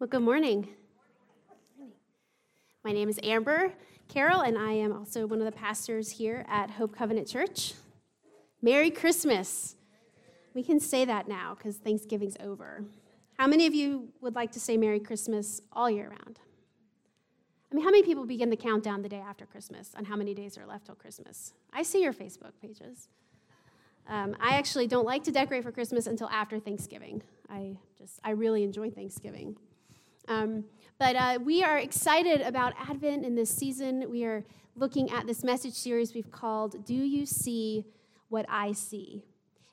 Well, good morning. My name is Amber Carroll, and I am also one of the pastors here at Hope Covenant Church. Merry Christmas. We can say that now because Thanksgiving's over. How many of you would like to say Merry Christmas all year round? I mean, how many people begin the countdown the day after Christmas on how many days are left till Christmas? I see your Facebook pages. Um, I actually don't like to decorate for Christmas until after Thanksgiving. I just, I really enjoy Thanksgiving. Um, but uh, we are excited about Advent in this season. We are looking at this message series we've called Do You See What I See?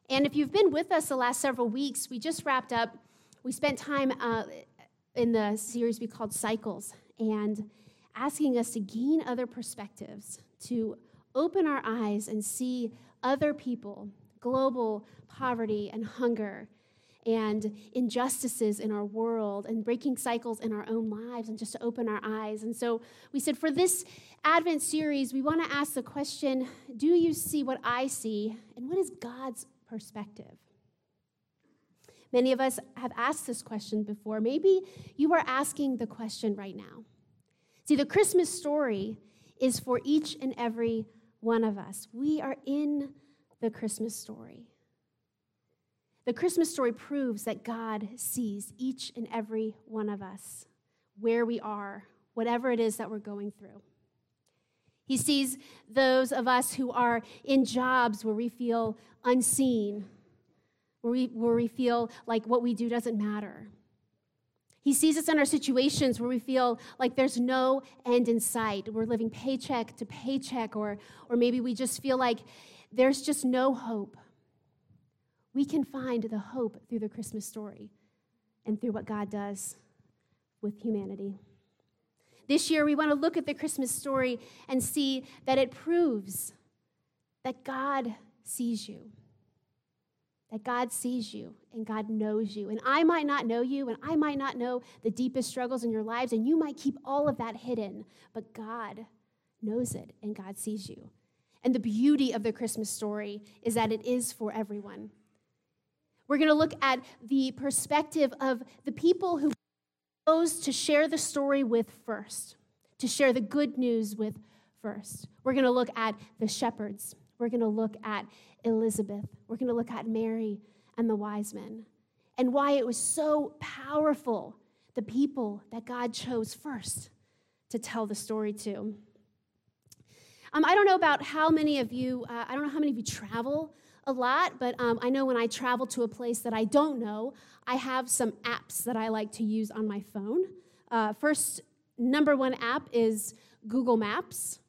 And if you've been with us the last several weeks, we just wrapped up, we spent time uh, in the series we called Cycles and asking us to gain other perspectives, to open our eyes and see other people, global poverty and hunger, and injustices in our world and breaking cycles in our own lives and just to open our eyes. And so we said for this Advent series, we want to ask the question Do you see what I see? And what is God's perspective? Many of us have asked this question before. Maybe you are asking the question right now. See, the Christmas story is for each and every one of us. We are in the Christmas story. The Christmas story proves that God sees each and every one of us, where we are, whatever it is that we're going through. He sees those of us who are in jobs where we feel unseen, where we, where we feel like what we do doesn't matter. He sees us in our situations where we feel like there's no end in sight. We're living paycheck to paycheck, or, or maybe we just feel like there's just no hope we can find the hope through the Christmas story and through what God does with humanity. This year, we want to look at the Christmas story and see that it proves that God sees you. That God sees you and God knows you. And I might not know you, and I might not know the deepest struggles in your lives, and you might keep all of that hidden, but God knows it and God sees you. And the beauty of the Christmas story is that it is for everyone. We're going to look at the perspective of the people who chose to share the story with first, to share the good news with first. We're going to look at the shepherds. We're going to look at Elizabeth. We're going to look at Mary and the wise men and why it was so powerful, the people that God chose first to tell the story to. Um, I don't know about how many of you, uh, I don't know how many of you travel a lot, but um, I know when I travel to a place that I don't know, I have some apps that I like to use on my phone. Uh, first, number one app is Google Maps,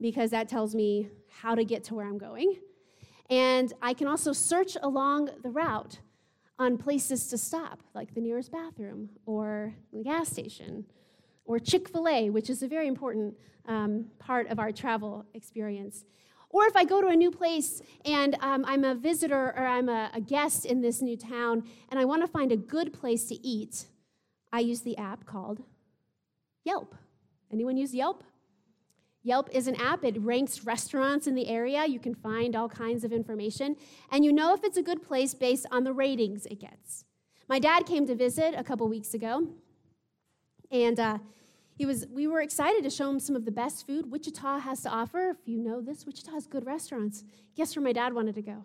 because that tells me how to get to where I'm going. And I can also search along the route on places to stop, like the nearest bathroom or the gas station or Chick fil A, which is a very important um, part of our travel experience. Or if I go to a new place and um, I'm a visitor or I'm a, a guest in this new town and I want to find a good place to eat, I use the app called Yelp. Anyone use Yelp? Yelp is an app. It ranks restaurants in the area. You can find all kinds of information. And you know if it's a good place based on the ratings it gets. My dad came to visit a couple weeks ago, and uh, he was, we were excited to show him some of the best food Wichita has to offer. If you know this, Wichita has good restaurants. Guess where my dad wanted to go?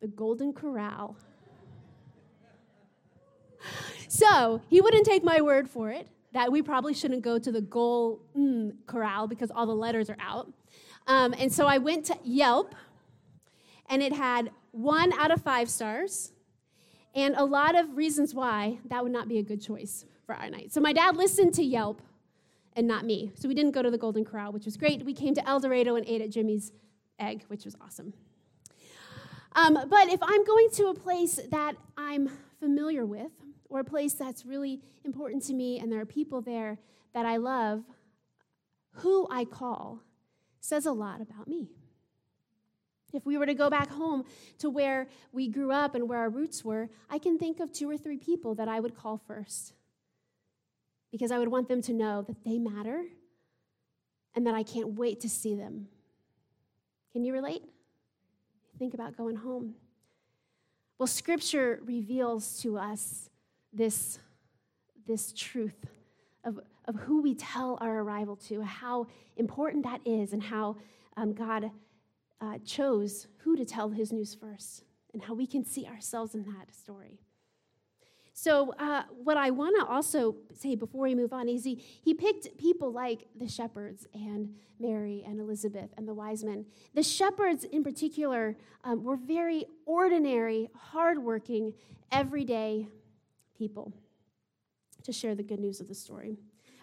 The Golden Corral. so he wouldn't take my word for it that we probably shouldn't go to the Golden mm, Corral because all the letters are out. Um, and so I went to Yelp, and it had one out of five stars, and a lot of reasons why that would not be a good choice our night. So my dad listened to Yelp and not me. So we didn't go to the Golden Corral, which was great. We came to El Dorado and ate at Jimmy's Egg, which was awesome. Um, but if I'm going to a place that I'm familiar with, or a place that's really important to me, and there are people there that I love, who I call says a lot about me. If we were to go back home to where we grew up and where our roots were, I can think of two or three people that I would call first because I would want them to know that they matter and that I can't wait to see them. Can you relate? Think about going home. Well, Scripture reveals to us this, this truth of, of who we tell our arrival to, how important that is, and how um, God uh, chose who to tell his news first, and how we can see ourselves in that story. So, uh, what I want to also say before we move on is he, he picked people like the shepherds and Mary and Elizabeth and the wise men. The shepherds, in particular, um, were very ordinary, hardworking, everyday people to share the good news of the story.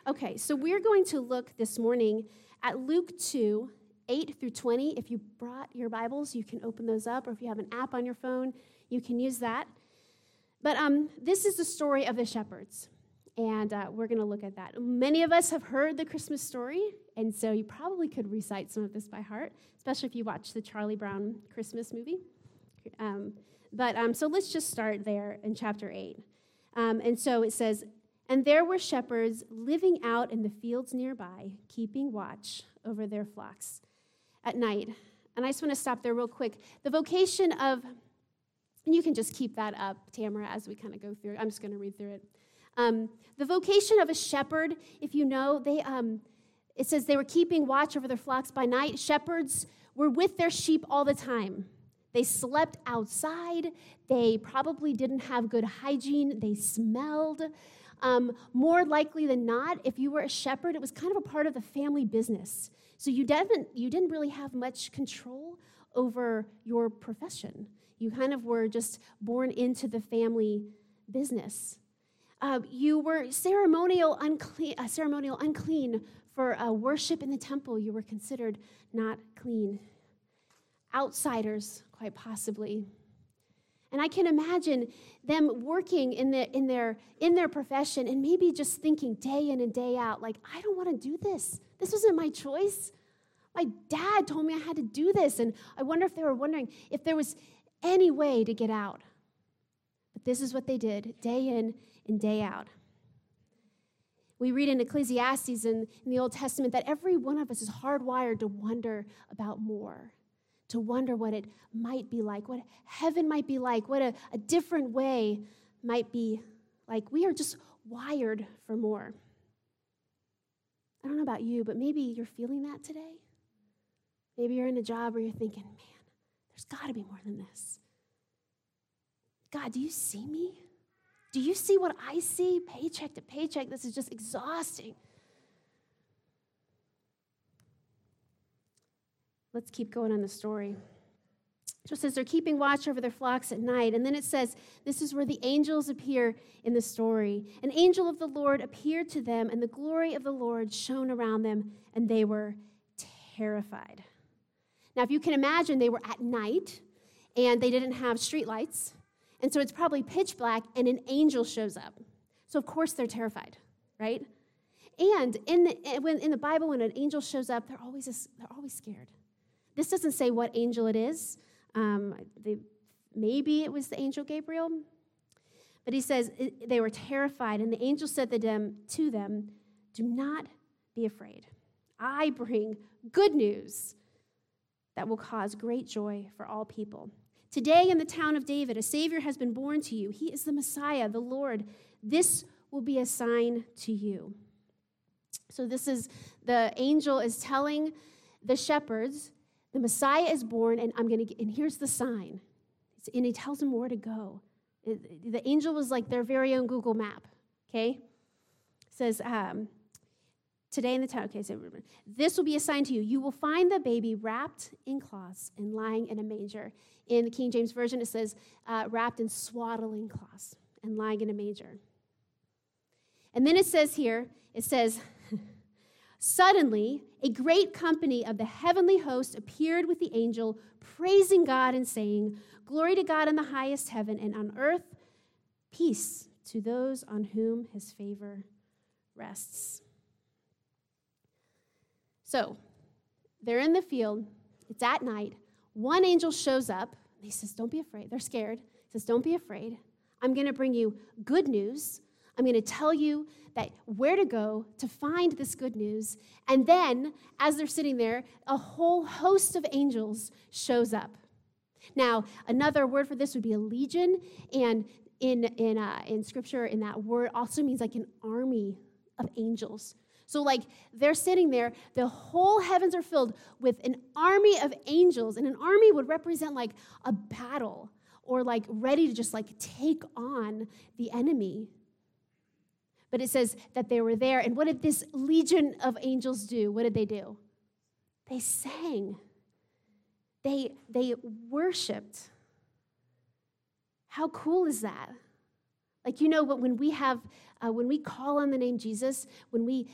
Okay, so we're going to look this morning at Luke 2 8 through 20. If you brought your Bibles, you can open those up, or if you have an app on your phone, you can use that. But um, this is the story of the shepherds, and uh, we're going to look at that. Many of us have heard the Christmas story, and so you probably could recite some of this by heart, especially if you watch the Charlie Brown Christmas movie. Um, but um, so let's just start there in chapter 8. Um, and so it says, And there were shepherds living out in the fields nearby, keeping watch over their flocks at night. And I just want to stop there real quick. The vocation of and you can just keep that up, Tamara, as we kind of go through. I'm just going to read through it. Um, the vocation of a shepherd, if you know, they um, it says they were keeping watch over their flocks by night. Shepherds were with their sheep all the time. They slept outside. They probably didn't have good hygiene. They smelled. Um, more likely than not, if you were a shepherd, it was kind of a part of the family business. So you didn't, you didn't really have much control over your profession. You kind of were just born into the family business. Uh, you were ceremonial unclean, uh, ceremonial unclean for uh, worship in the temple. You were considered not clean. Outsiders, quite possibly. And I can imagine them working in, the, in, their, in their profession and maybe just thinking day in and day out, like, I don't want to do this. This wasn't my choice. My dad told me I had to do this. And I wonder if they were wondering if there was any way to get out. But this is what they did day in and day out. We read in Ecclesiastes in, in the Old Testament that every one of us is hardwired to wonder about more, to wonder what it might be like, what heaven might be like, what a, a different way might be like. We are just wired for more. I don't know about you, but maybe you're feeling that today. Maybe you're in a job where you're thinking, man, there's got to be more than this. God, do you see me? Do you see what I see? Paycheck to paycheck. This is just exhausting. Let's keep going on the story. So it says they're keeping watch over their flocks at night. And then it says this is where the angels appear in the story. An angel of the Lord appeared to them, and the glory of the Lord shone around them, and they were terrified. Now, if you can imagine, they were at night and they didn't have streetlights. And so it's probably pitch black and an angel shows up. So, of course, they're terrified, right? And in the, eh, when, in the Bible, when an angel shows up, they're always, they're always scared. This doesn't say what angel it is. Um, they, maybe it was the angel Gabriel. But he says they were terrified, and the angel said to them, to them Do not be afraid. I bring good news that will cause great joy for all people. Today, in the town of David, a Savior has been born to you. He is the Messiah, the Lord. This will be a sign to you. So, this is the angel is telling the shepherds, the Messiah is born, and I'm going to, and here's the sign. And he tells them where to go. The angel was like their very own Google map, okay? It says, um, Today in the town, okay, so this will be assigned to you. You will find the baby wrapped in cloths and lying in a manger. In the King James Version, it says uh, wrapped in swaddling cloths and lying in a manger. And then it says here, it says, Suddenly, a great company of the heavenly host appeared with the angel, praising God and saying, Glory to God in the highest heaven, and on earth, peace to those on whom his favor rests. So they're in the field, it's at night. One angel shows up. He says, Don't be afraid. They're scared. He says, Don't be afraid. I'm going to bring you good news. I'm going to tell you that where to go to find this good news. And then, as they're sitting there, a whole host of angels shows up. Now, another word for this would be a legion, and in, in, uh, in scripture, in that word, also means like an army of angels. So, like, they're sitting there, the whole heavens are filled with an army of angels, and an army would represent like a battle or like ready to just like take on the enemy. But it says that they were there. And what did this legion of angels do? What did they do? They sang, they, they worshiped. How cool is that? Like, you know, but when we have, uh, when we call on the name Jesus, when we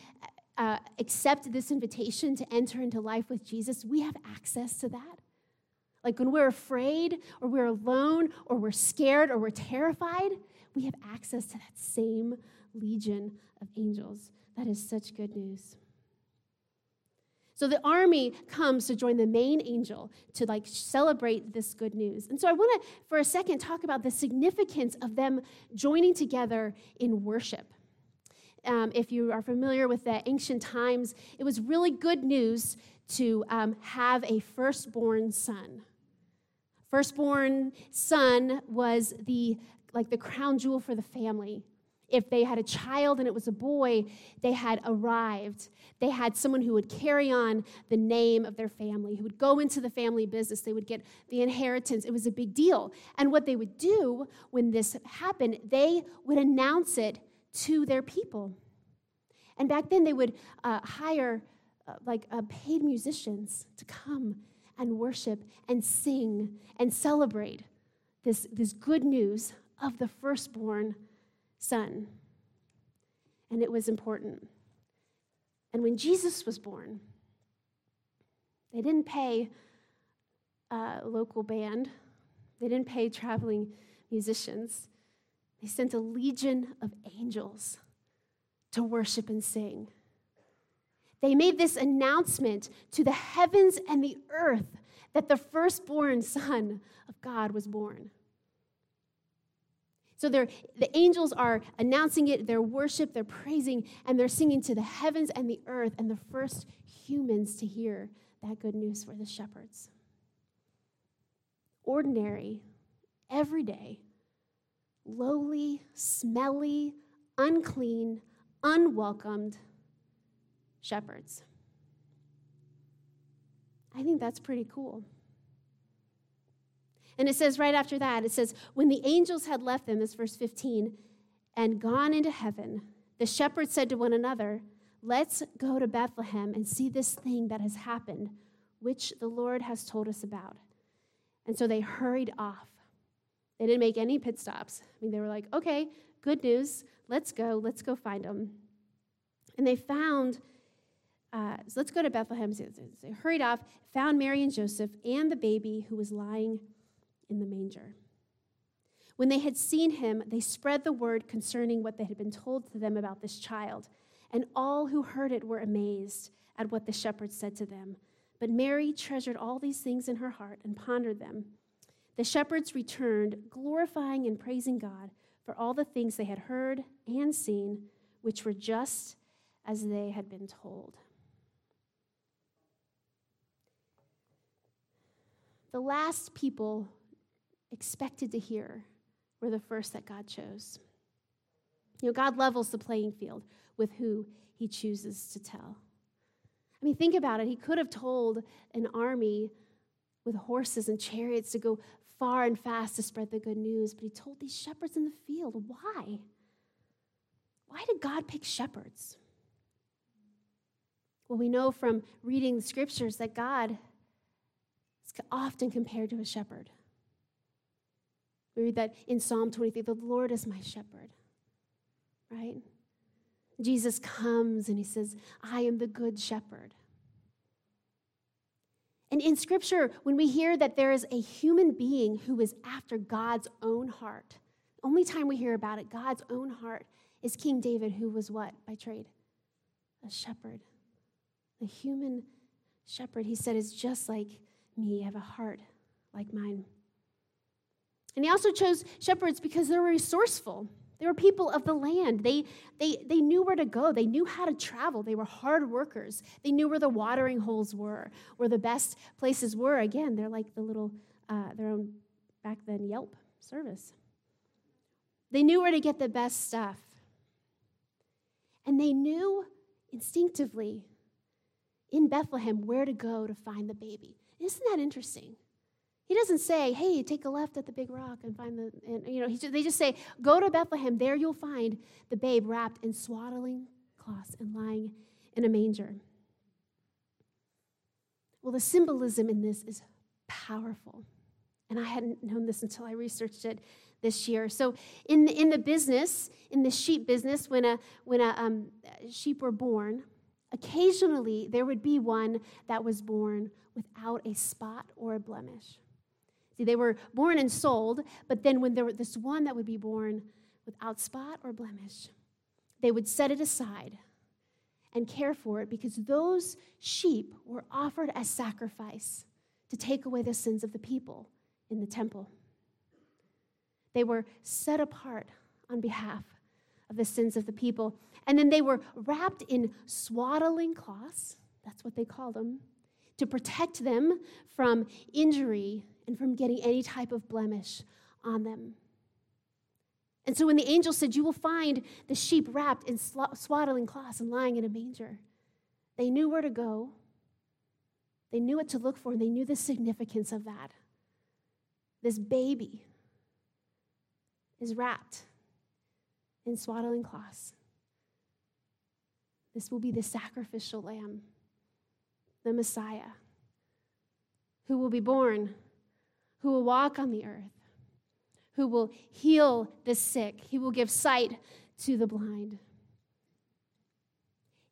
uh, accept this invitation to enter into life with Jesus, we have access to that. Like when we're afraid or we're alone or we're scared or we're terrified, we have access to that same legion of angels. That is such good news. So the army comes to join the main angel to like celebrate this good news. And so I want to, for a second, talk about the significance of them joining together in worship. Um, if you are familiar with the ancient times, it was really good news to um, have a firstborn son. Firstborn son was the like the crown jewel for the family if they had a child and it was a boy, they had arrived. They had someone who would carry on the name of their family, who would go into the family business. They would get the inheritance. It was a big deal. And what they would do when this happened, they would announce it to their people. And back then, they would uh, hire uh, like uh, paid musicians to come and worship and sing and celebrate this, this good news of the firstborn son. And it was important. And when Jesus was born, they didn't pay a local band, they didn't pay traveling musicians. They sent a legion of angels to worship and sing. They made this announcement to the heavens and the earth that the firstborn Son of God was born. So the angels are announcing it, their worship, they're praising, and they're singing to the heavens and the earth, and the first humans to hear that good news were the shepherds. Ordinary, everyday, lowly, smelly, unclean, unwelcomed shepherds. I think that's pretty cool. And it says right after that, it says, When the angels had left them, this verse 15, and gone into heaven, the shepherds said to one another, Let's go to Bethlehem and see this thing that has happened, which the Lord has told us about. And so they hurried off. They didn't make any pit stops. I mean, they were like, okay, good news. Let's go. Let's go find them. And they found, uh, so let's go to Bethlehem. So they hurried off, found Mary and Joseph and the baby who was lying in the manger. When they had seen him, they spread the word concerning what they had been told to them about this child. And all who heard it were amazed at what the shepherds said to them. But Mary treasured all these things in her heart and pondered them. The shepherds returned, glorifying and praising God for all the things they had heard and seen, which were just as they had been told. The last people expected to hear were the first that God chose. You know, God levels the playing field with who he chooses to tell. I mean, think about it. He could have told an army with horses and chariots to go far and fast to spread the good news, but he told these shepherds in the field. Why? Why did God pick shepherds? Well, we know from reading the scriptures that God is often compared to a shepherd. We read that in Psalm 23 the Lord is my shepherd, right? Jesus comes and he says, I am the good shepherd. And in scripture, when we hear that there is a human being who is after God's own heart, only time we hear about it, God's own heart, is King David, who was what by trade? A shepherd. A human shepherd, he said, is just like me, I have a heart like mine. And he also chose shepherds because they were resourceful. They were people of the land. They, they, they knew where to go. They knew how to travel. They were hard workers. They knew where the watering holes were, where the best places were. Again, they're like the little, uh, their own back then Yelp service. They knew where to get the best stuff. And they knew instinctively in Bethlehem where to go to find the baby. Isn't that interesting? He doesn't say, "Hey, take a left at the big rock and find the," and, you know. He, they just say, "Go to Bethlehem. There you'll find the babe wrapped in swaddling cloths and lying in a manger." Well, the symbolism in this is powerful, and I hadn't known this until I researched it this year. So, in the, in the business, in the sheep business, when a when a um, sheep were born, occasionally there would be one that was born without a spot or a blemish. See, they were born and sold, but then when there was this one that would be born without spot or blemish, they would set it aside and care for it because those sheep were offered as sacrifice to take away the sins of the people in the temple. They were set apart on behalf of the sins of the people. And then they were wrapped in swaddling cloths, that's what they called them, to protect them from injury and from getting any type of blemish on them. And so when the angel said, You will find the sheep wrapped in swaddling cloths and lying in a manger, they knew where to go. They knew what to look for, and they knew the significance of that. This baby is wrapped in swaddling cloths. This will be the sacrificial lamb, the Messiah, who will be born who will walk on the earth, who will heal the sick, he will give sight to the blind.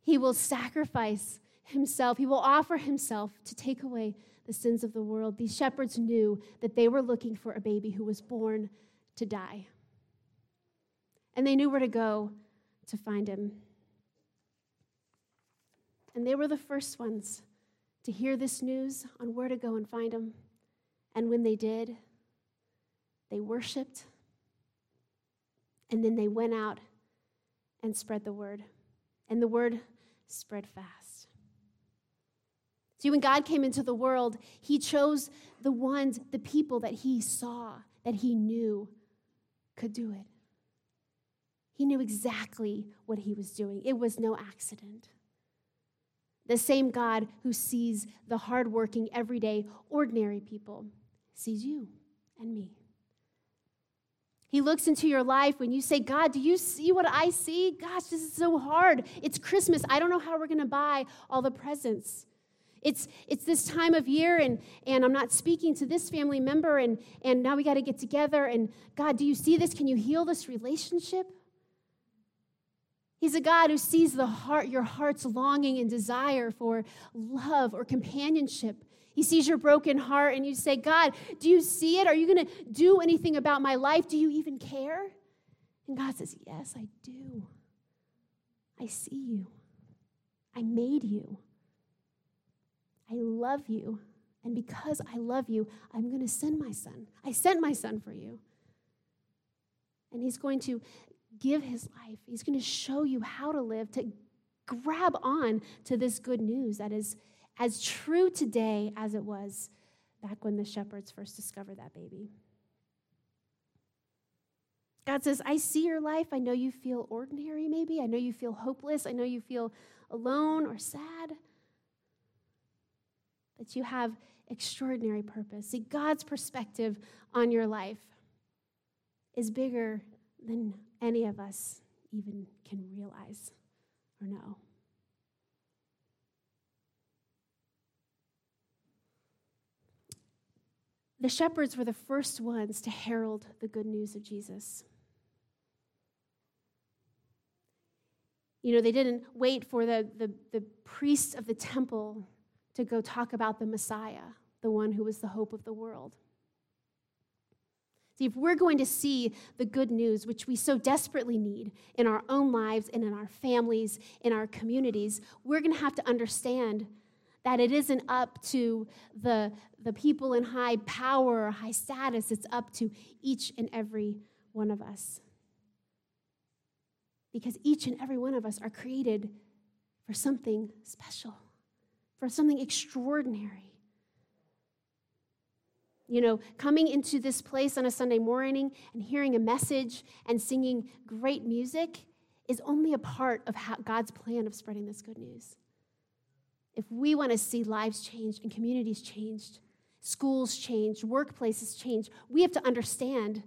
He will sacrifice himself, he will offer himself to take away the sins of the world. These shepherds knew that they were looking for a baby who was born to die. And they knew where to go to find him. And they were the first ones to hear this news on where to go and find him. And when they did, they worshiped, and then they went out and spread the word. And the word spread fast. See, when God came into the world, He chose the ones, the people that He saw, that He knew could do it. He knew exactly what He was doing, it was no accident. The same God who sees the hardworking, everyday, ordinary people sees you and me. He looks into your life when you say, God, do you see what I see? Gosh, this is so hard. It's Christmas. I don't know how we're going to buy all the presents. It's, it's this time of year, and, and I'm not speaking to this family member, and, and now we got to get together. And God, do you see this? Can you heal this relationship? He's a God who sees the heart, your heart's longing and desire for love or companionship he sees your broken heart and you say, God, do you see it? Are you going to do anything about my life? Do you even care? And God says, Yes, I do. I see you. I made you. I love you. And because I love you, I'm going to send my son. I sent my son for you. And he's going to give his life. He's going to show you how to live, to grab on to this good news that is as true today as it was back when the shepherds first discovered that baby. God says, I see your life. I know you feel ordinary, maybe. I know you feel hopeless. I know you feel alone or sad. But you have extraordinary purpose. See, God's perspective on your life is bigger than any of us even can realize or know. The shepherds were the first ones to herald the good news of Jesus. You know, they didn't wait for the, the, the priests of the temple to go talk about the Messiah, the one who was the hope of the world. See, if we're going to see the good news, which we so desperately need in our own lives and in our families, in our communities, we're going to have to understand that it isn't up to the, the people in high power or high status, it's up to each and every one of us. Because each and every one of us are created for something special, for something extraordinary. You know, coming into this place on a Sunday morning and hearing a message and singing great music is only a part of God's plan of spreading this good news. If we want to see lives changed and communities changed, schools changed, workplaces changed, we have to understand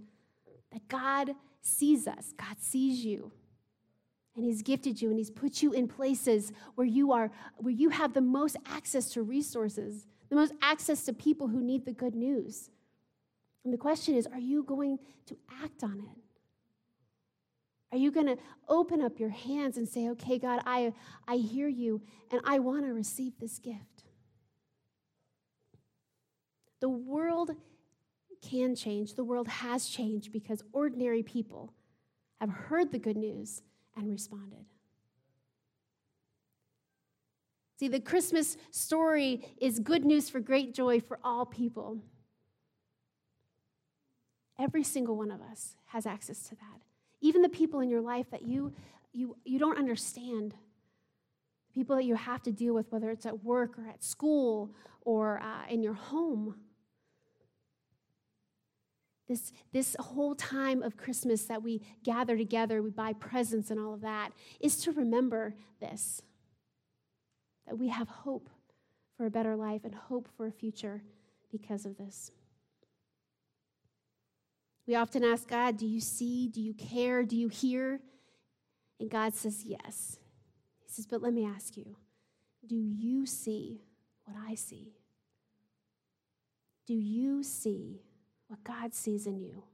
that God sees us, God sees you. And he's gifted you and he's put you in places where you are where you have the most access to resources, the most access to people who need the good news. And the question is, are you going to act on it? Are you going to open up your hands and say, okay, God, I, I hear you and I want to receive this gift? The world can change. The world has changed because ordinary people have heard the good news and responded. See, the Christmas story is good news for great joy for all people. Every single one of us has access to that even the people in your life that you, you, you don't understand, the people that you have to deal with, whether it's at work or at school or uh, in your home. This, this whole time of Christmas that we gather together, we buy presents and all of that, is to remember this that we have hope for a better life and hope for a future because of this. We often ask God, Do you see? Do you care? Do you hear? And God says, Yes. He says, But let me ask you, do you see what I see? Do you see what God sees in you?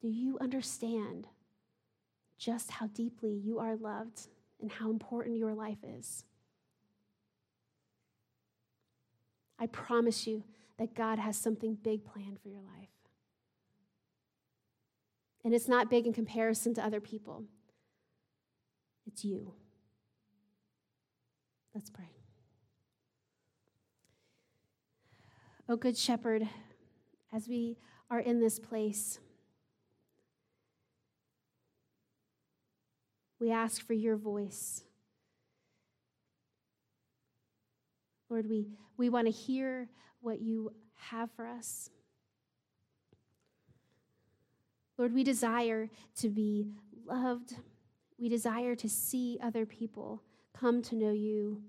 Do you understand just how deeply you are loved and how important your life is? I promise you that God has something big planned for your life. And it's not big in comparison to other people, it's you. Let's pray. Oh, Good Shepherd, as we are in this place, we ask for your voice. Lord, we, we want to hear what you have for us. Lord, we desire to be loved. We desire to see other people come to know you.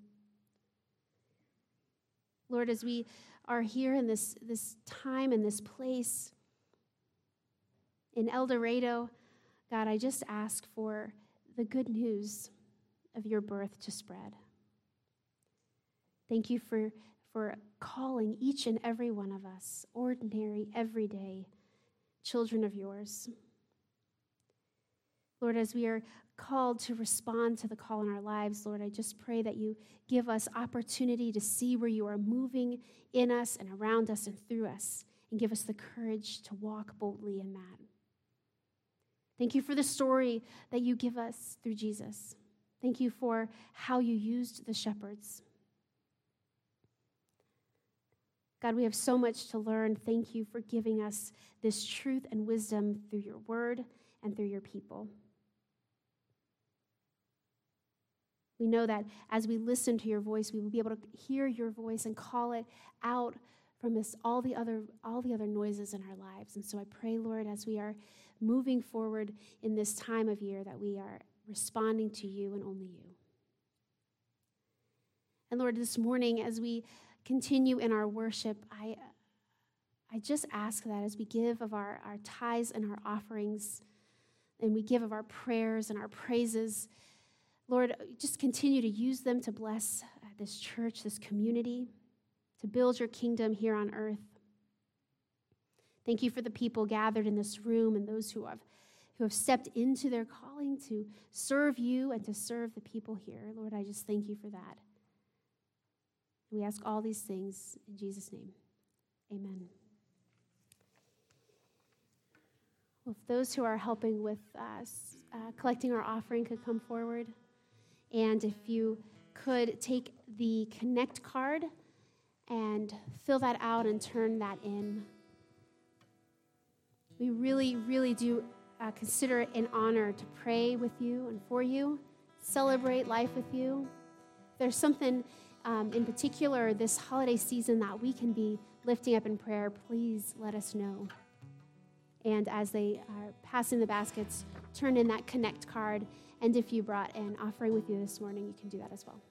Lord, as we are here in this, this time and this place in El Dorado, God, I just ask for the good news of your birth to spread. Thank you for, for calling each and every one of us, ordinary, everyday children of yours. Lord, as we are called to respond to the call in our lives, Lord, I just pray that you give us opportunity to see where you are moving in us and around us and through us, and give us the courage to walk boldly in that. Thank you for the story that you give us through Jesus. Thank you for how you used the shepherds. God, we have so much to learn. Thank you for giving us this truth and wisdom through your word and through your people. We know that as we listen to your voice, we will be able to hear your voice and call it out from this, all, the other, all the other noises in our lives. And so I pray, Lord, as we are moving forward in this time of year, that we are responding to you and only you. And Lord, this morning, as we continue in our worship, I, I just ask that as we give of our, our tithes and our offerings, and we give of our prayers and our praises, Lord, just continue to use them to bless uh, this church, this community, to build your kingdom here on earth. Thank you for the people gathered in this room and those who have, who have stepped into their calling to serve you and to serve the people here. Lord, I just thank you for that. We ask all these things in Jesus' name. Amen. Well, if those who are helping with us uh, collecting our offering could come forward, and if you could take the Connect card and fill that out and turn that in. We really, really do uh, consider it an honor to pray with you and for you, celebrate life with you. There's something um, in particular this holiday season that we can be lifting up in prayer, please let us know. And as they are passing the baskets, turn in that connect card. And if you brought an offering with you this morning, you can do that as well.